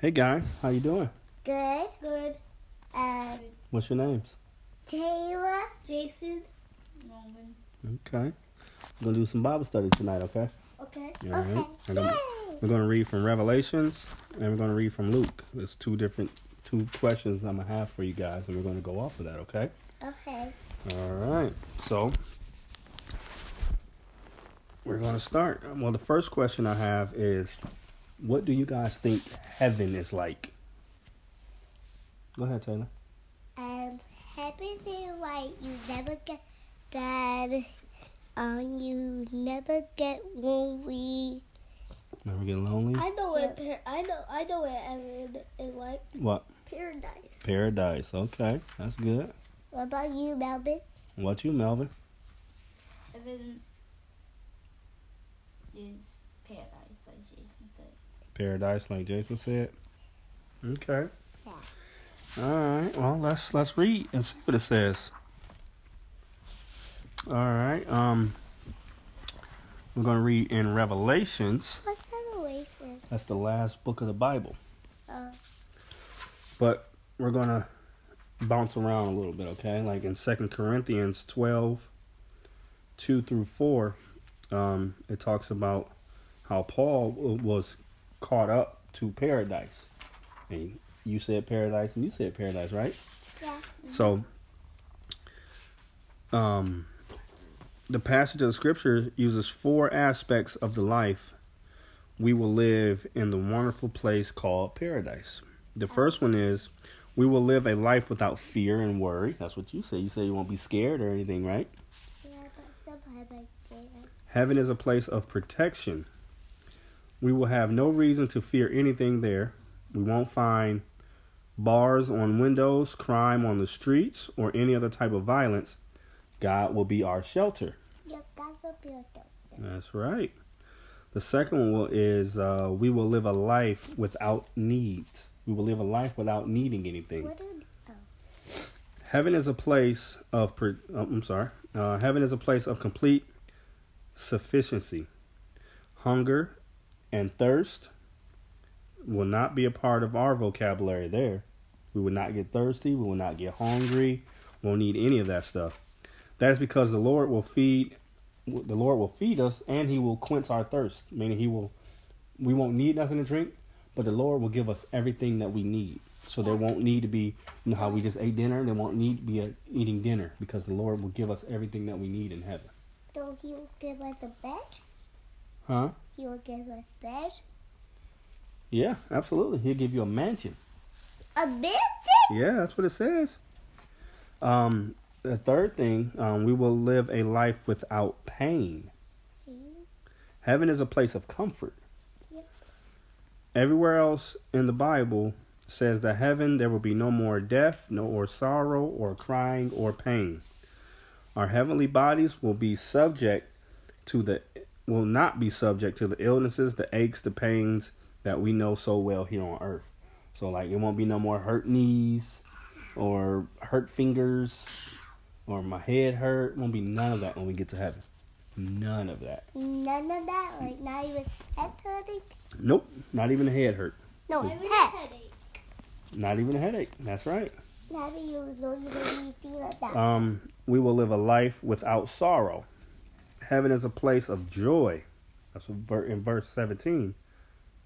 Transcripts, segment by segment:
Hey guys, how you doing? Good. Good. Um, What's your names? Taylor, Jason, Norman. Okay. We're gonna do some Bible study tonight, okay? Okay. All right. Okay. I'm gonna- We're gonna read from Revelations and we're gonna read from Luke. There's two different two questions I'm gonna have for you guys, and we're gonna go off of that, okay? Okay. All right. So we're gonna start. Well, the first question I have is, what do you guys think heaven is like? Go ahead, Taylor. Um, everything like you never get that. Um, you never get lonely. Never get lonely. I know what par- I know. I know what heaven is like. What? Paradise. Paradise. Okay, that's good. What about you, Melvin? What you, Melvin? Heaven is paradise, like Jason said. Paradise, like Jason said. Okay. Yeah. All right. Well, let's let's read and see what it says. All right. Um, we're gonna read in Revelations. What's Revelation? That's the last book of the Bible. Uh, But we're gonna bounce around a little bit, okay? Like in Second Corinthians 12, 2 through 4, um, it talks about how Paul was caught up to paradise. And you said paradise and you said paradise, right? yeah. So, um, the passage of the scripture uses four aspects of the life we will live in the wonderful place called paradise. The first one is we will live a life without fear and worry. That's what you say. You say you won't be scared or anything, right? Yeah, but sometimes I say that. Heaven is a place of protection. We will have no reason to fear anything there. We won't find bars on windows, crime on the streets, or any other type of violence. God will be our shelter. Yep, that's a beautiful. That's right. The second one is uh, we will live a life without needs. We will live a life without needing anything. What? Oh. Heaven is a place of. Pre- oh, I'm sorry. Uh, heaven is a place of complete sufficiency. Hunger and thirst will not be a part of our vocabulary there. We will not get thirsty. We will not get hungry. Won't need any of that stuff. That is because the Lord will feed. The Lord will feed us, and He will quench our thirst. Meaning, He will. We won't need nothing to drink, but the Lord will give us everything that we need. So there won't need to be, you know, how we just ate dinner. There won't need to be a, eating dinner because the Lord will give us everything that we need in heaven. So he will give us a bed. Huh? He will give us bed. Yeah, absolutely. He'll give you a mansion. A bed. Yeah, that's what it says. Um, the third thing, um, we will live a life without pain. Heaven is a place of comfort. Yep. Everywhere else in the Bible says that heaven there will be no more death, no more sorrow, or crying, or pain. Our heavenly bodies will be subject to the will not be subject to the illnesses, the aches, the pains that we know so well here on earth. So like it won't be no more hurt knees or hurt fingers or my head hurt. Won't be none of that when we get to heaven. None of that. None of that. Like not even head hurting. Nope, not even a head hurt. No Not even a head. headache. Not even a headache. That's right. Not even no even feel like that. Um, we will live a life without sorrow. Heaven is a place of joy. That's what in verse 17.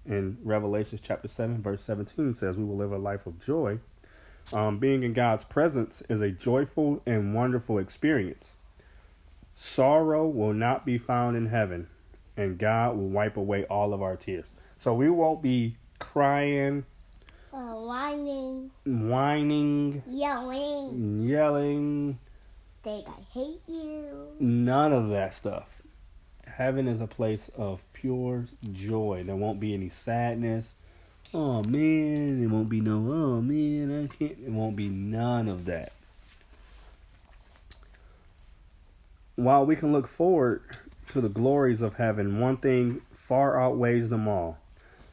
In Revelation chapter 7, verse 17 says, We will live a life of joy. Um, being in God's presence is a joyful and wonderful experience. Sorrow will not be found in heaven, and God will wipe away all of our tears. So we won't be crying, Uh, whining, whining, yelling. yelling, Think I hate you. None of that stuff. Heaven is a place of pure joy. There won't be any sadness. Oh man, it won't be no. Oh man, I can't. It won't be none of that. While we can look forward to the glories of heaven, one thing far outweighs them all: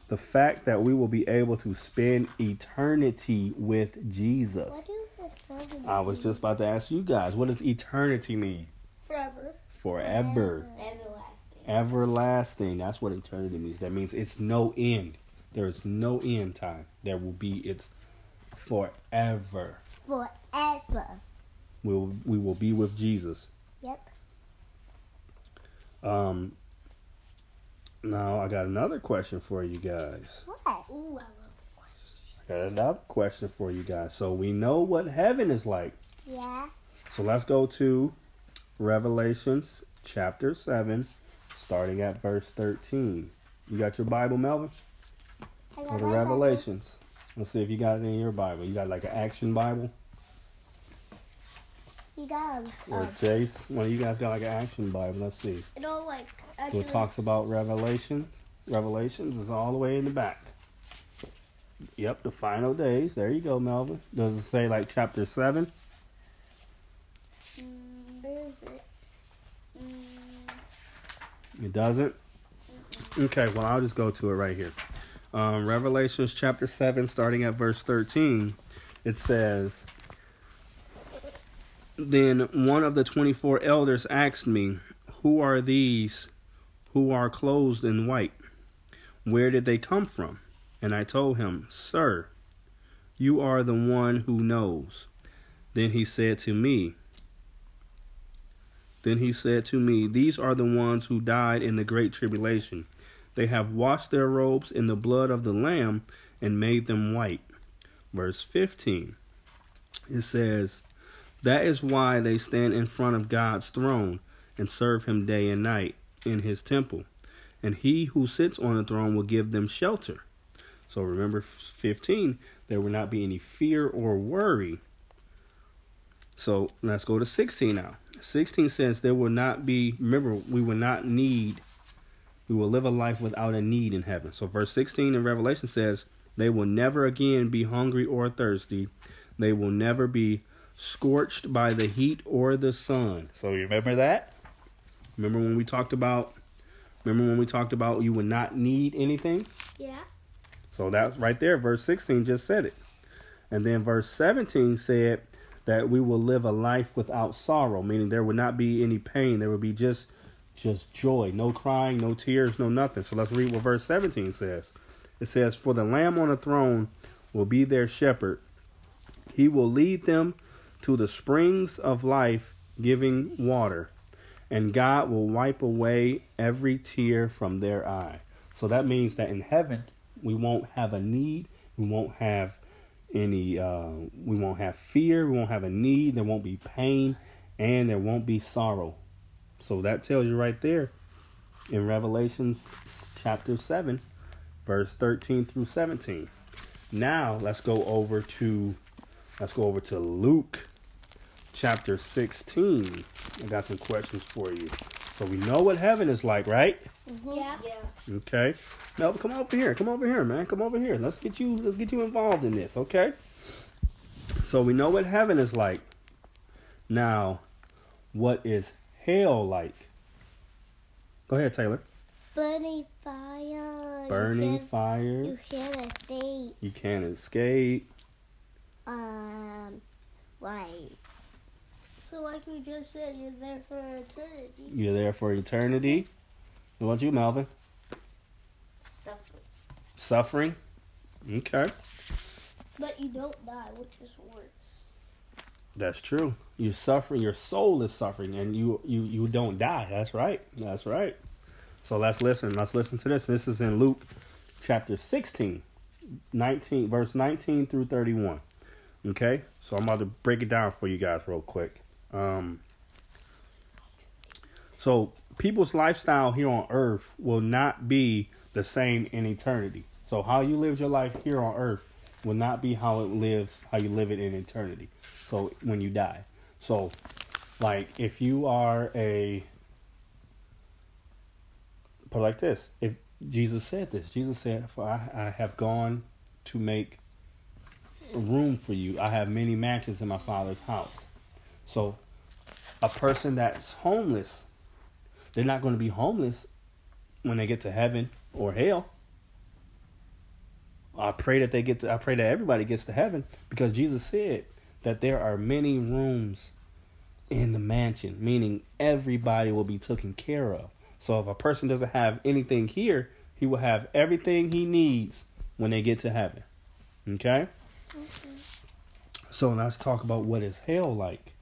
the fact that we will be able to spend eternity with Jesus. What do you prefer to I was just about to ask you guys, what does eternity mean? forever. Forever. Everlasting. Everlasting. That's what eternity means. That means it's no end. There is no end time. There will be it's forever. Forever. We will, we will be with Jesus. Yep. Um. Now I got another question for you guys. What? Ooh, I got another question for you guys. So we know what heaven is like. Yeah. So let's go to Revelations chapter 7, starting at verse 13. You got your Bible, Melvin? I Or got the my Bible. Revelations? Let's see if you got it in your Bible. You got like an action Bible? You got 'em. Or Um, Jace? One of you guys got like an action Bible. Let's see. It all like So it talks about Revelation. Revelations is all the way in the back. Yep, the final days. There you go, Melvin. Does it say like chapter 7? Mm, where is it? Mm, It doesn't? Okay, well, I'll just go to it right here. Um, Revelations chapter 7, starting at verse 13, it says, Then one of the 24 elders asked me, Who are these who are clothed in white? Where did they come from? And I told him, Sir, you are the one who knows. Then he said to me, then he said to me, These are the ones who died in the great tribulation. They have washed their robes in the blood of the Lamb and made them white. Verse 15 it says, That is why they stand in front of God's throne and serve him day and night in his temple. And he who sits on the throne will give them shelter. So remember 15, there will not be any fear or worry. So let's go to 16 now. 16 says there will not be, remember, we will not need, we will live a life without a need in heaven. So verse 16 in Revelation says, they will never again be hungry or thirsty. They will never be scorched by the heat or the sun. So you remember that? Remember when we talked about, remember when we talked about you would not need anything? yeah. So that's right there. Verse 16 just said it. And then verse 17 said that we will live a life without sorrow, meaning there would not be any pain. There would be just just joy, no crying, no tears, no nothing. So let's read what verse 17 says. It says, For the Lamb on the throne will be their shepherd. He will lead them to the springs of life, giving water. And God will wipe away every tear from their eye. So that means that in heaven, we won't have a need. We won't have any. Uh, we won't have fear. We won't have a need. There won't be pain, and there won't be sorrow. So that tells you right there in Revelations chapter seven, verse thirteen through seventeen. Now let's go over to let's go over to Luke chapter sixteen. I got some questions for you. So we know what heaven is like, right? Yeah. Yeah. Okay. No, come over here. Come over here, man. Come over here. Let's get you let's get you involved in this, okay? So we know what heaven is like. Now, what is hell like? Go ahead, Taylor. Burning fire. Burning You fire. can't, you can't escape. You can't escape. Um, right. So, like we just said, you're there for eternity. You're there for eternity. What about you, Melvin? Suffer. Suffering. Okay. But you don't die, which is worse. That's true. You suffer. Your soul is suffering, and you you you don't die. That's right. That's right. So let's listen. Let's listen to this. This is in Luke, chapter 16, 19, verse 19 through 31. Okay. So I'm about to break it down for you guys real quick. Um. So people's lifestyle here on Earth will not be the same in eternity. So how you live your life here on Earth will not be how it lives how you live it in eternity. So when you die. So like if you are a put like this. If Jesus said this, Jesus said, For I, I have gone to make room for you. I have many mansions in my father's house. So a person that's homeless, they're not going to be homeless when they get to heaven or hell. I pray that they get to I pray that everybody gets to heaven because Jesus said that there are many rooms in the mansion, meaning everybody will be taken care of. So if a person doesn't have anything here, he will have everything he needs when they get to heaven. Okay? So let's talk about what is hell like.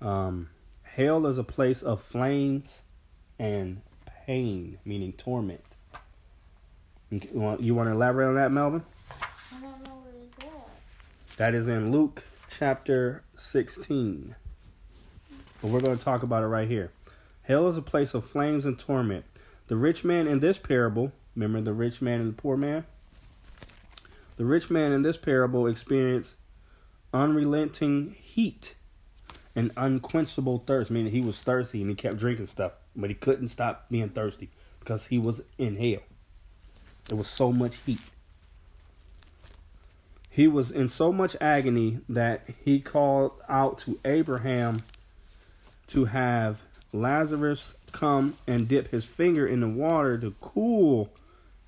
Um, hell is a place of flames and pain, meaning torment. You want, you want to elaborate on that, Melvin? I don't know where is that. That is in Luke chapter 16. But we're going to talk about it right here. Hell is a place of flames and torment. The rich man in this parable, remember the rich man and the poor man? The rich man in this parable experienced unrelenting heat and unquenchable thirst, meaning he was thirsty and he kept drinking stuff, but he couldn't stop being thirsty because he was in hell. There was so much heat. He was in so much agony that he called out to Abraham to have Lazarus come and dip his finger in the water to cool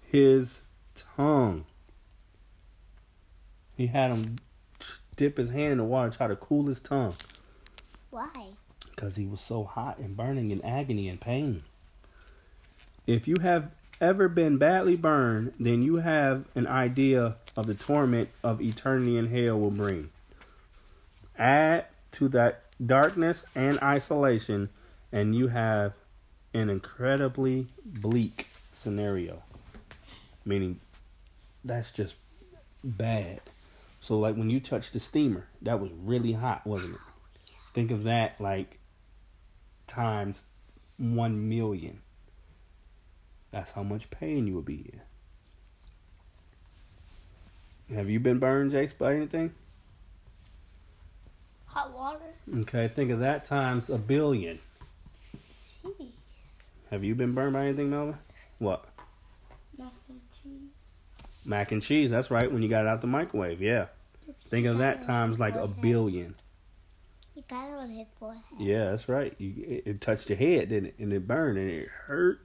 his tongue. He had him dip his hand in the water, try to cool his tongue, Why? because he was so hot and burning in agony and pain. If you have ever been badly burned, then you have an idea of the torment of eternity in hell will bring. Add to that darkness and isolation, and you have an incredibly bleak scenario. Meaning, that's just bad. So, like when you touched the steamer, that was really hot, wasn't it? Think of that like times one million. That's how much pain you would be in. Have you been burned, Jace, by anything? Hot water? Okay, think of that times a billion. Jeez. Have you been burned by anything, Melvin? What? Mac and cheese. Mac and cheese, that's right, when you got it out the microwave, yeah. Think of that times like a billion. You got on his forehead. Yeah, that's right. You it, it touched your head, didn't it? And it burned and it hurt.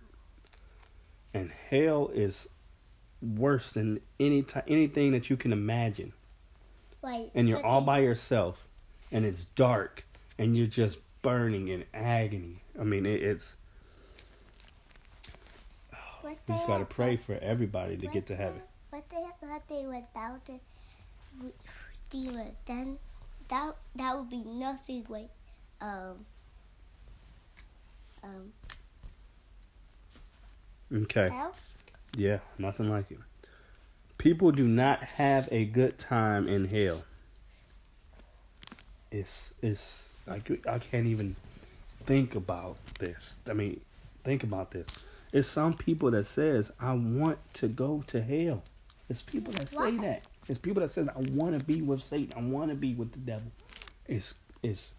And hell is worse than any ti anything that you can imagine. Like, And you're all by yourself, and it's dark, and you're just burning in agony. I mean, it, it's we they just gotta pray for everybody to get to heaven. What they what they went down to demon, then that that would be nothing like um um Okay. Yeah, nothing like it. People do not have a good time in hell. It's it's like I can't even think about this. I mean, think about this. It's some people that says I want to go to hell. It's people that say Why? that. It's people that says I want to be with Satan. I want to be with the devil. It's it's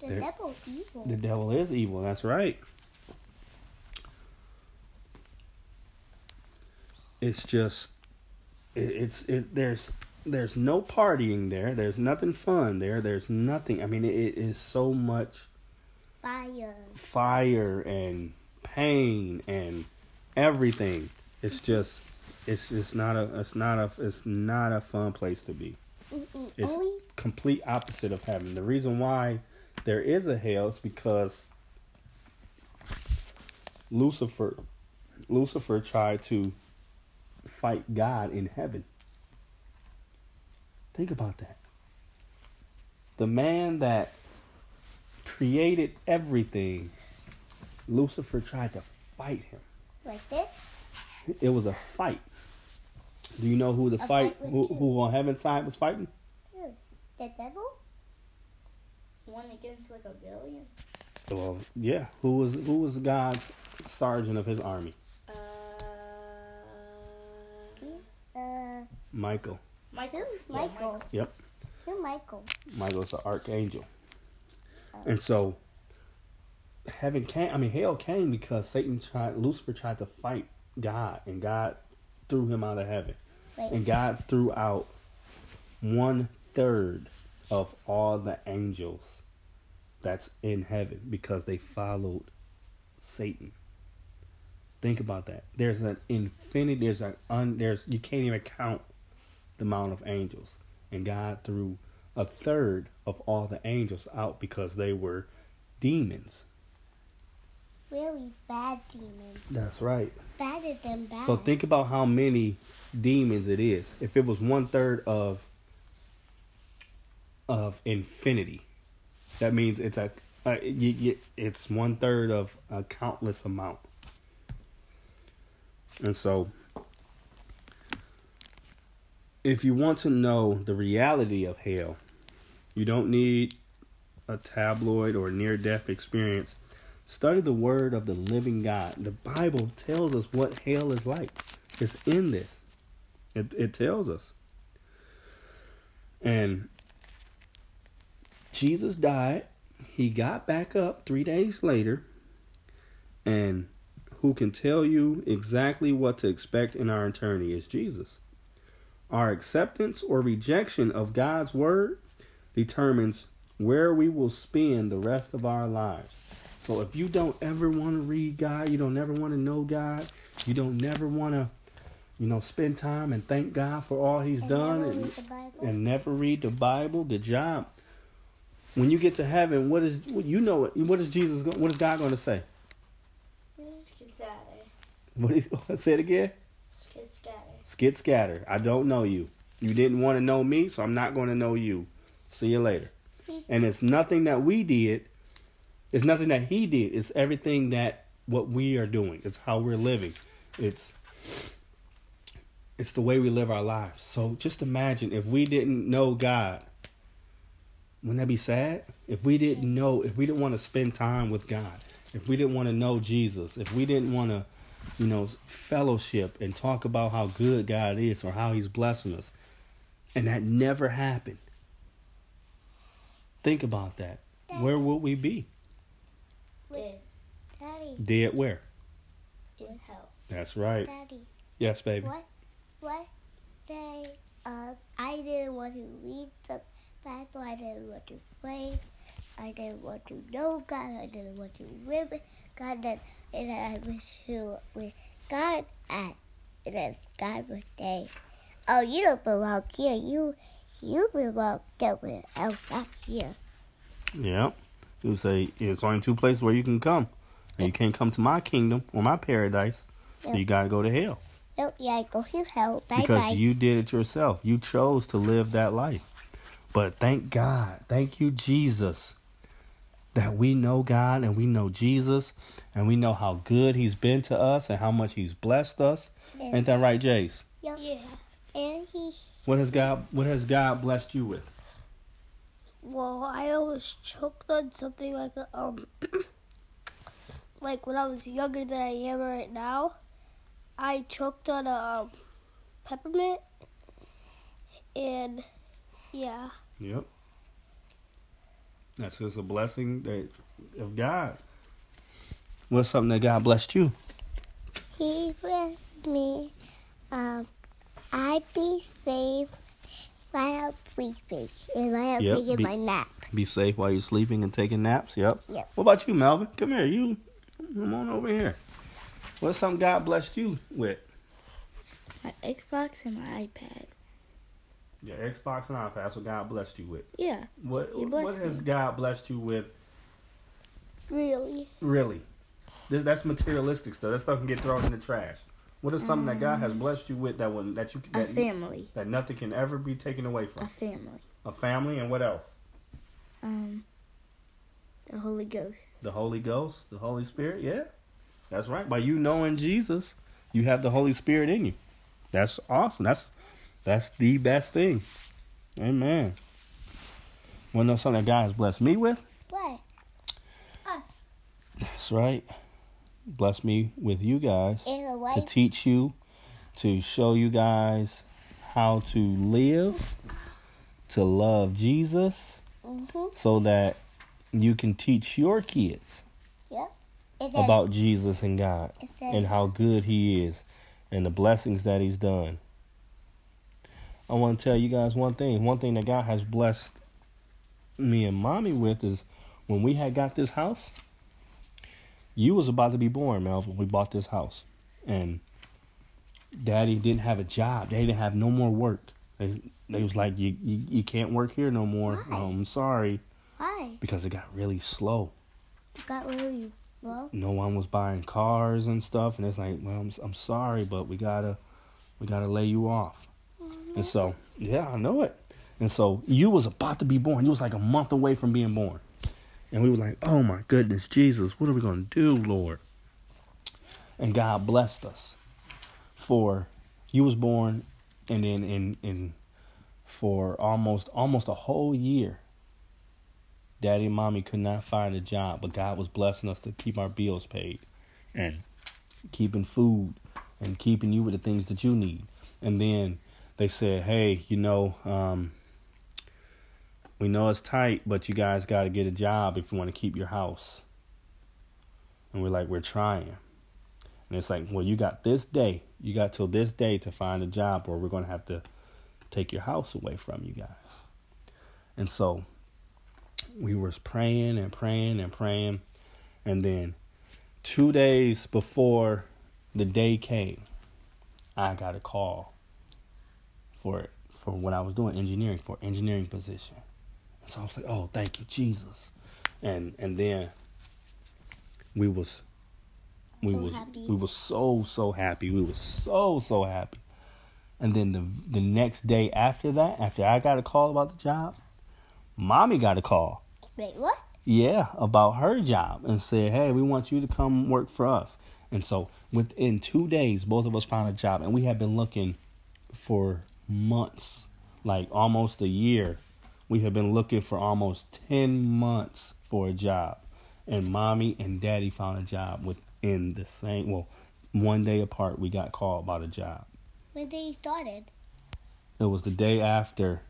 The devil's evil. the devil is evil. That's right. It's just, it, it's it. There's there's no partying there. There's nothing fun there. There's nothing. I mean, it, it is so much Fire. fire and pain and everything. It's just, it's just not a. It's not a. It's not a fun place to be Mm-mm. It's- Only complete opposite of heaven. The reason why there is a hell is because Lucifer Lucifer tried to fight God in heaven. Think about that. The man that created everything, Lucifer tried to fight him. like this. It was a fight. Do you know who the fight, fight who, who? who on heaven's side was fighting? The devil. One against like a billion. Well, yeah. Who was who was God's sergeant of his army? Uh, Uh, Michael. Michael. who? Michael. Yep. Who? Michael. Michael's the archangel. And so heaven came I mean hell came because Satan tried Lucifer tried to fight God and God threw him out of heaven. Wait. And God threw out one third of all the angels that's in heaven because they followed Satan. Think about that. There's an infinity. There's an un. There's you can't even count the amount of angels, and God threw a third of all the angels out because they were demons. really bad demons. That's right. Badder than bad. So think about how many demons it is. If it was one third of of infinity, that means it's a, uh, a you, you, it's one third of a countless amount. And so, if you want to know the reality of hell, you don't need a tabloid or near death experience. Study the word of the living God. The Bible tells us what hell is like. It's in this. It it tells us. And Jesus died. He got back up 3 days later. And who can tell you exactly what to expect in our eternity is Jesus. Our acceptance or rejection of God's word determines where we will spend the rest of our lives. So if you don't ever want to read God, you don't ever want to know God, you don't never want to, you know, spend time and thank God for all He's And done never and, read the Bible. and never read the Bible, the job. When you get to heaven, what is you know what what is Jesus go- what is God going to say? Scatter. What is say it again? Scatter. Skid scatter. I don't know you. You didn't want to know me, so I'm not going to know you. See you later. And it's nothing that we did. It's nothing that he did. It's everything that what we are doing. It's how we're living. It's it's the way we live our lives. So just imagine if we didn't know God. Wouldn't that be sad? If we didn't know, if we didn't want to spend time with God, if we didn't want to know Jesus, if we didn't want to, you know, fellowship and talk about how good God is or how He's blessing us, and that never happened. Think about that. Where would we be? Dead. Daddy, Dead where? In hell. That's right. Daddy, Yes, baby. what, what day, uh, I didn't want to read the Bible, I didn't want to pray, I didn't want to know God, I didn't want to live with God, and, and I wish to with God at, and it's God's birthday. Oh, you don't belong here, you, you belong somewhere else, not here. Yeah. You say it's only two places where you can come. And you can't come to my kingdom or my paradise. So you got to go to hell. Yeah, go to hell, bye because bye. you did it yourself. You chose to live that life. But thank God, thank you, Jesus, that we know God and we know Jesus and we know how good He's been to us and how much He's blessed us. And- Ain't that right, Jace? Yeah. Yeah. And he What has God What has God blessed you with? Well, I always choked on something like a, um, like when I was younger than I am right now. I choked on a um, peppermint, and yeah, Yep. That's just a blessing that of God. What's something that God blessed you? He with me. Um, I be safe while I'm sleeping and while I'm Yep, taking be- my nap. Be safe while you're sleeping and taking naps. Yep. Yep. What about you, Melvin? Come here. You come on over here. What's something God blessed you with? My Xbox and my iPad. Your Xbox and iPad. That's what God blessed you with. Yeah. What What has me. God blessed you with? really, Really? This that's materialistic stuff. That stuff can get thrown in the trash. What is something that God has blessed you with that one that you A that, family. that nothing can ever be taken away from? A family. A family and what else? Um. The Holy Ghost. The Holy Ghost, the Holy Spirit. Yeah, that's right. By you knowing Jesus, you have the Holy Spirit in you. That's awesome. That's that's the best thing. Amen. Want to know something that God has blessed me with? What? Us. That's right. Bless me with you guys to teach you, to show you guys how to live, to love Jesus, mm-hmm. so that you can teach your kids Yep. About Jesus and God and how good He is and the blessings that He's done. I want to tell you guys one thing. One thing that God has blessed me and mommy with is when we had got this house, you was about to be born, Melvin. We bought this house. And daddy didn't have a job. They didn't have no more work. They, they was like, you, you, you can't work here no more. Why? Um, I'm sorry. Why? Because it got really slow. Got really Well, no one was buying cars and stuff, and it's like, well, I'm, I'm sorry, but we gotta we gotta lay you off. And so, yeah, I know it. And so you was about to be born. You was like a month away from being born. And we were like, oh my goodness, Jesus, what are we going to do, Lord? And God blessed us for you was born and then in in for almost almost a whole year daddy and mommy could not find a job but god was blessing us to keep our bills paid and keeping food and keeping you with the things that you need and then they said hey you know um, we know it's tight but you guys got to get a job if you want to keep your house and we're like we're trying and it's like, well, you got this day. You got till this day to find a job, or we're going to have to take your house away from you guys. And so we was praying and praying and praying. And then two days before the day came, I got a call for for what I was doing, engineering, for engineering position. And so I was like, oh, thank you, Jesus. And and then we was we So was happy. we was so so happy. We was so so happy. And then the the next day after that, after I got a call about the job, mommy got a call. Wait, what? Yeah, about her job and said, "Hey, we want you to come work for us." And so within 2 days both of us found a job and we had been looking for months, like almost a year. We had been looking for almost 10 months for a job. And mommy and daddy found a job within the same well, one day apart we got called about a job. When they started. It was the day after,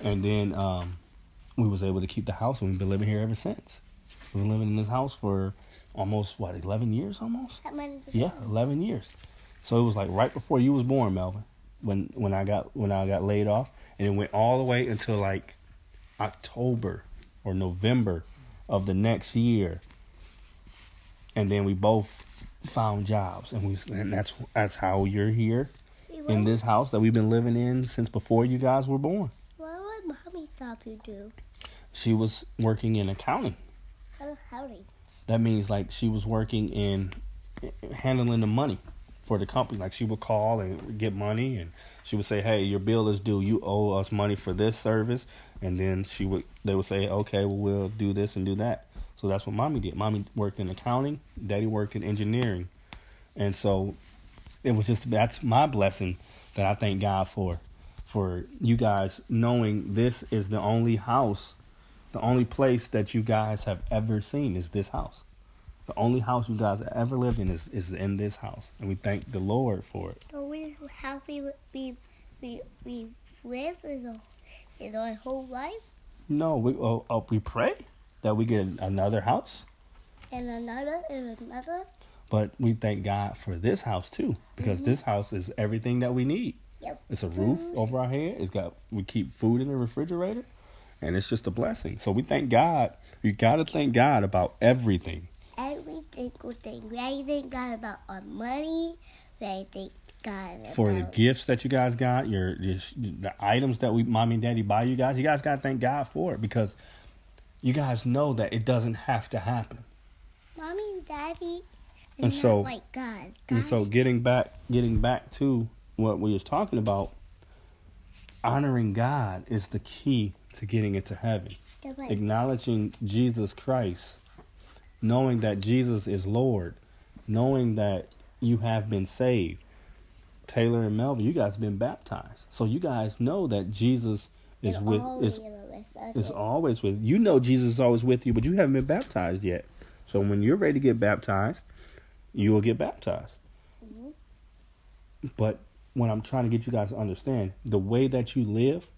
and then um, we was able to keep the house, and we've been living here ever since. We've been living in this house for almost what eleven years, almost. Yeah, eleven years. So it was like right before you was born, Melvin, when when I got when I got laid off, and it went all the way until like October or November of the next year, and then we both found jobs, and we and that's that's how you're here in this house that we've been living in since before you guys were born. What would mommy stop you do? She was working in accounting. Oh, howdy. That means like she was working in handling the money for the company. Like she would call and get money, and she would say, "Hey, your bill is due. You owe us money for this service." And then she would they would say, "Okay, well we'll do this and do that." So that's what mommy did. Mommy worked in accounting. Daddy worked in engineering, and so it was just that's my blessing that I thank God for, for you guys knowing this is the only house, the only place that you guys have ever seen is this house. The only house you guys have ever lived in is, is in this house, and we thank the Lord for it. So we happy we we we live in, in our whole life No, we oh, oh, we pray that we get another house, and another and another. but we thank God for this house too, because mm-hmm. this house is everything that we need. Yep. It's a roof over our head. It's got we keep food in the refrigerator, and it's just a blessing. So we thank God. You got to thank God about everything. Every single thing. We thank God about our money. We thank God for the gifts that you guys got, your, your the items that we mommy and daddy buy you guys. You guys got to thank God for it because you guys know that it doesn't have to happen. mommy and daddy. And not so- like God. God And so getting back getting back to what we was talking about, honoring God is the key to getting into heaven. Acknowledging Jesus Christ, knowing that Jesus is Lord, knowing that you have been saved. Taylor and Melvin, you guys have been baptized. So you guys know that Jesus is with is with is always with you know Jesus is always with you, but you haven't been baptized yet. So when you're ready to get baptized, you will get baptized. Mhm. But what I'm trying to get you guys to understand, the way that you live,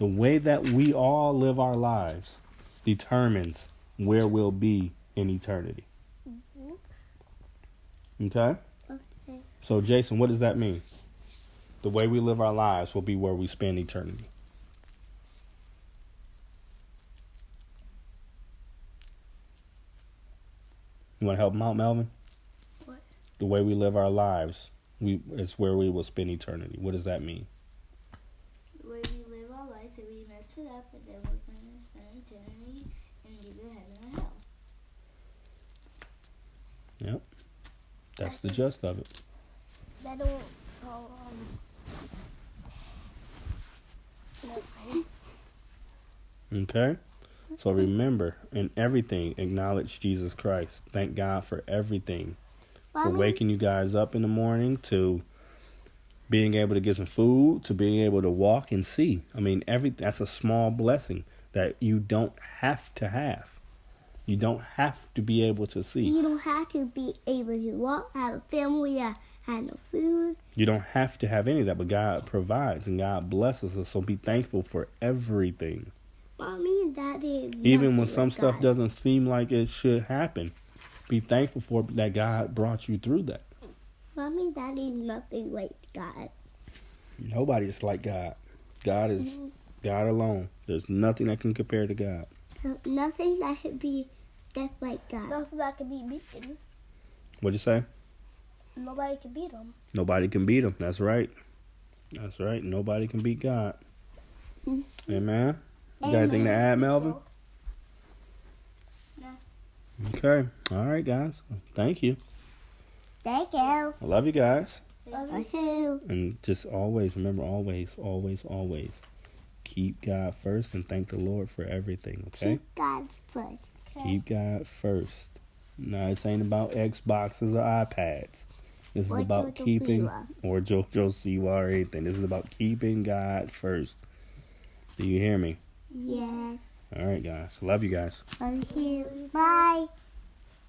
the way that we all live our lives determines where we'll be in eternity. Mhm. Okay? Okay. So Jason, what does that mean? The way we live our lives will be where we spend eternity. You want to help him out, Melvin? What? The way we live our lives, we is where we will spend eternity. What does that mean? The way we live our lives, if we mess it up, and then we're going to spend eternity in either heaven or hell. Yep. That's the gist of it. That don't so um. Okay? So remember, in everything, acknowledge Jesus Christ. Thank God for everything. For waking you guys up in the morning, to being able to get some food, to being able to walk and see. I mean, every that's a small blessing that you don't have to have. You don't have to be able to see. You don't have to be able to walk, have a family, uh, have no food. You don't have to have any of that, but God provides and God blesses us. So be thankful for everything. Mommy and Daddy. Even when some stuff God. doesn't seem like it should happen, be thankful for that God brought you through that. Mommy and Daddy, nothing like God. Nobody's like God. God is God alone. There's nothing that can compare to God. Nothing that could be just like God. nothing that can be beaten. What'd you say? Nobody can beat him. Nobody can beat him. That's right. That's right. Nobody can beat God. Mm. Amen. You got anything to add, Melvin? No. Okay. All right, guys. Thank you. Thank you. I love you guys. Thank you. And just always remember, always, always, always keep God first and thank the Lord for everything. Okay. Keep God first. Keep God first. No, this ain't about Xboxes or iPads. This is Or about Jojo keeping Siwa. or JoJo Siwa or anything. This is about keeping God first. Do you hear me? Yes. All right, guys. Love you guys. Thank you. Bye.